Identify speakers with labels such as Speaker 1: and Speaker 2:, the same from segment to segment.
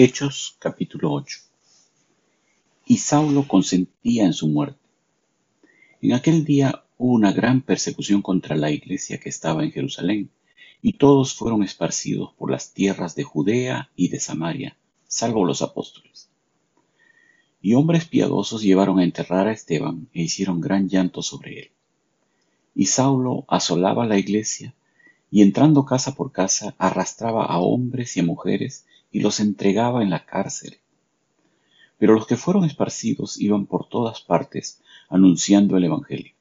Speaker 1: Hechos capítulo 8 Y Saulo consentía en su muerte. En aquel día hubo una gran persecución contra la iglesia que estaba en Jerusalén, y todos fueron esparcidos por las tierras de Judea y de Samaria, salvo los apóstoles. Y hombres piadosos llevaron a enterrar a Esteban e hicieron gran llanto sobre él. Y Saulo asolaba la iglesia, y entrando casa por casa arrastraba a hombres y a mujeres y los entregaba en la cárcel. Pero los que fueron esparcidos iban por todas partes anunciando el Evangelio.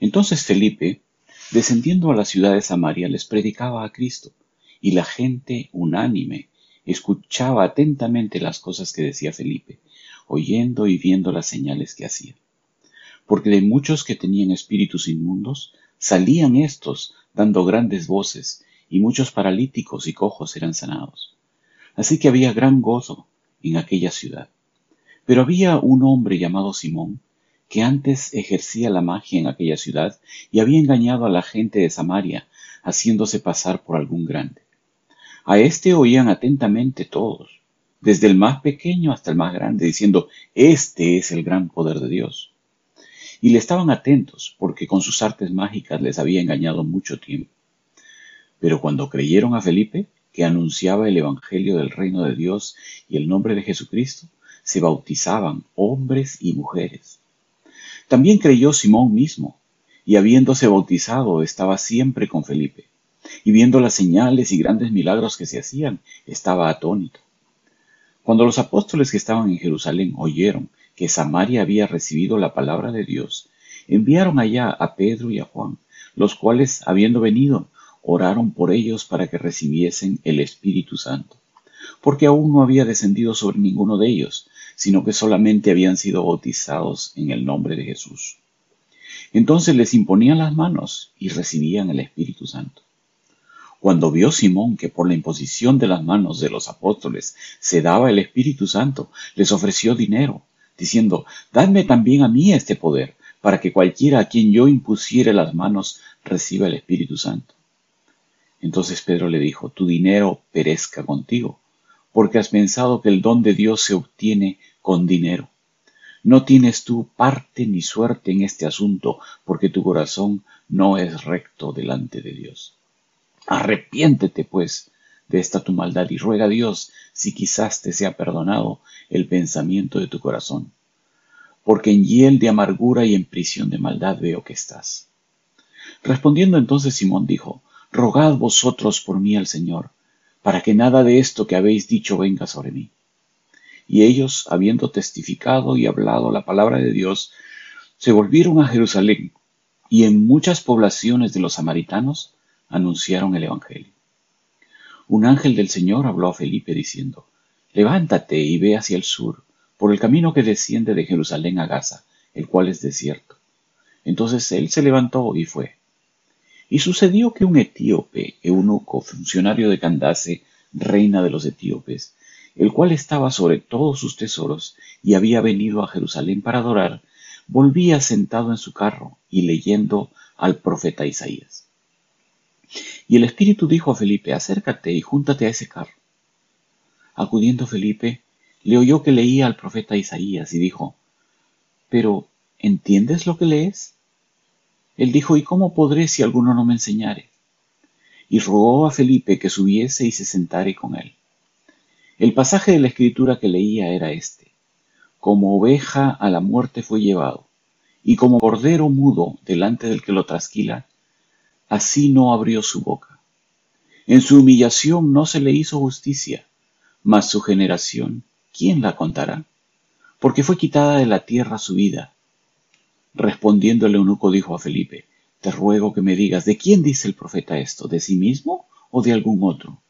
Speaker 1: Entonces Felipe, descendiendo a la ciudad de Samaria, les predicaba a Cristo, y la gente unánime escuchaba atentamente las cosas que decía Felipe, oyendo y viendo las señales que hacía. Porque de muchos que tenían espíritus inmundos, salían estos dando grandes voces, y muchos paralíticos y cojos eran sanados. Así que había gran gozo en aquella ciudad. Pero había un hombre llamado Simón, que antes ejercía la magia en aquella ciudad y había engañado a la gente de Samaria, haciéndose pasar por algún grande. A éste oían atentamente todos, desde el más pequeño hasta el más grande, diciendo, Este es el gran poder de Dios. Y le estaban atentos, porque con sus artes mágicas les había engañado mucho tiempo. Pero cuando creyeron a Felipe, que anunciaba el Evangelio del reino de Dios y el nombre de Jesucristo, se bautizaban hombres y mujeres. También creyó Simón mismo, y habiéndose bautizado estaba siempre con Felipe, y viendo las señales y grandes milagros que se hacían, estaba atónito. Cuando los apóstoles que estaban en Jerusalén oyeron que Samaria había recibido la palabra de Dios, enviaron allá a Pedro y a Juan, los cuales, habiendo venido, oraron por ellos para que recibiesen el Espíritu Santo, porque aún no había descendido sobre ninguno de ellos, sino que solamente habían sido bautizados en el nombre de Jesús. Entonces les imponían las manos y recibían el Espíritu Santo. Cuando vio Simón que por la imposición de las manos de los apóstoles se daba el Espíritu Santo, les ofreció dinero, diciendo, Dadme también a mí este poder, para que cualquiera a quien yo impusiere las manos reciba el Espíritu Santo. Entonces Pedro le dijo, tu dinero perezca contigo, porque has pensado que el don de Dios se obtiene con dinero. No tienes tú parte ni suerte en este asunto, porque tu corazón no es recto delante de Dios. Arrepiéntete, pues, de esta tu maldad y ruega a Dios si quizás te sea perdonado el pensamiento de tu corazón. Porque en hiel de amargura y en prisión de maldad veo que estás. Respondiendo entonces Simón dijo, Rogad vosotros por mí al Señor, para que nada de esto que habéis dicho venga sobre mí. Y ellos, habiendo testificado y hablado la palabra de Dios, se volvieron a Jerusalén, y en muchas poblaciones de los samaritanos anunciaron el Evangelio. Un ángel del Señor habló a Felipe diciendo, Levántate y ve hacia el sur, por el camino que desciende de Jerusalén a Gaza, el cual es desierto. Entonces él se levantó y fue. Y sucedió que un etíope, eunuco, funcionario de Candace, reina de los etíopes, el cual estaba sobre todos sus tesoros y había venido a Jerusalén para adorar, volvía sentado en su carro y leyendo al profeta Isaías. Y el Espíritu dijo a Felipe, acércate y júntate a ese carro. Acudiendo Felipe, le oyó que leía al profeta Isaías y dijo, Pero, ¿entiendes lo que lees? Él dijo, ¿y cómo podré si alguno no me enseñare? Y rogó a Felipe que subiese y se sentare con él. El pasaje de la escritura que leía era este. Como oveja a la muerte fue llevado, y como cordero mudo delante del que lo trasquila, así no abrió su boca. En su humillación no se le hizo justicia, mas su generación, ¿quién la contará? Porque fue quitada de la tierra su vida, Respondiendo el eunuco dijo a Felipe, Te ruego que me digas, ¿de quién dice el profeta esto? ¿De sí mismo o de algún otro?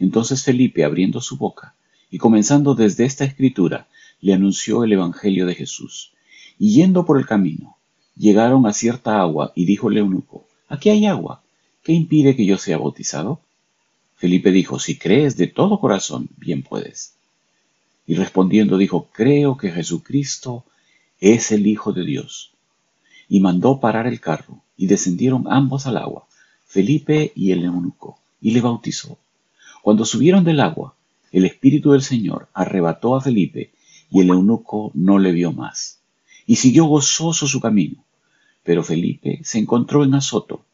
Speaker 1: Entonces Felipe, abriendo su boca y comenzando desde esta escritura, le anunció el Evangelio de Jesús. Y yendo por el camino, llegaron a cierta agua y dijo el eunuco, Aquí hay agua, ¿qué impide que yo sea bautizado? Felipe dijo, Si crees de todo corazón, bien puedes. Y respondiendo dijo, Creo que Jesucristo es el Hijo de Dios. Y mandó parar el carro, y descendieron ambos al agua, Felipe y el eunuco, y le bautizó. Cuando subieron del agua, el Espíritu del Señor arrebató a Felipe y el eunuco no le vio más, y siguió gozoso su camino. Pero Felipe se encontró en Azoto,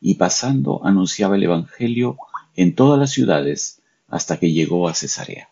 Speaker 1: y pasando anunciaba el Evangelio en todas las ciudades hasta que llegó a Cesarea.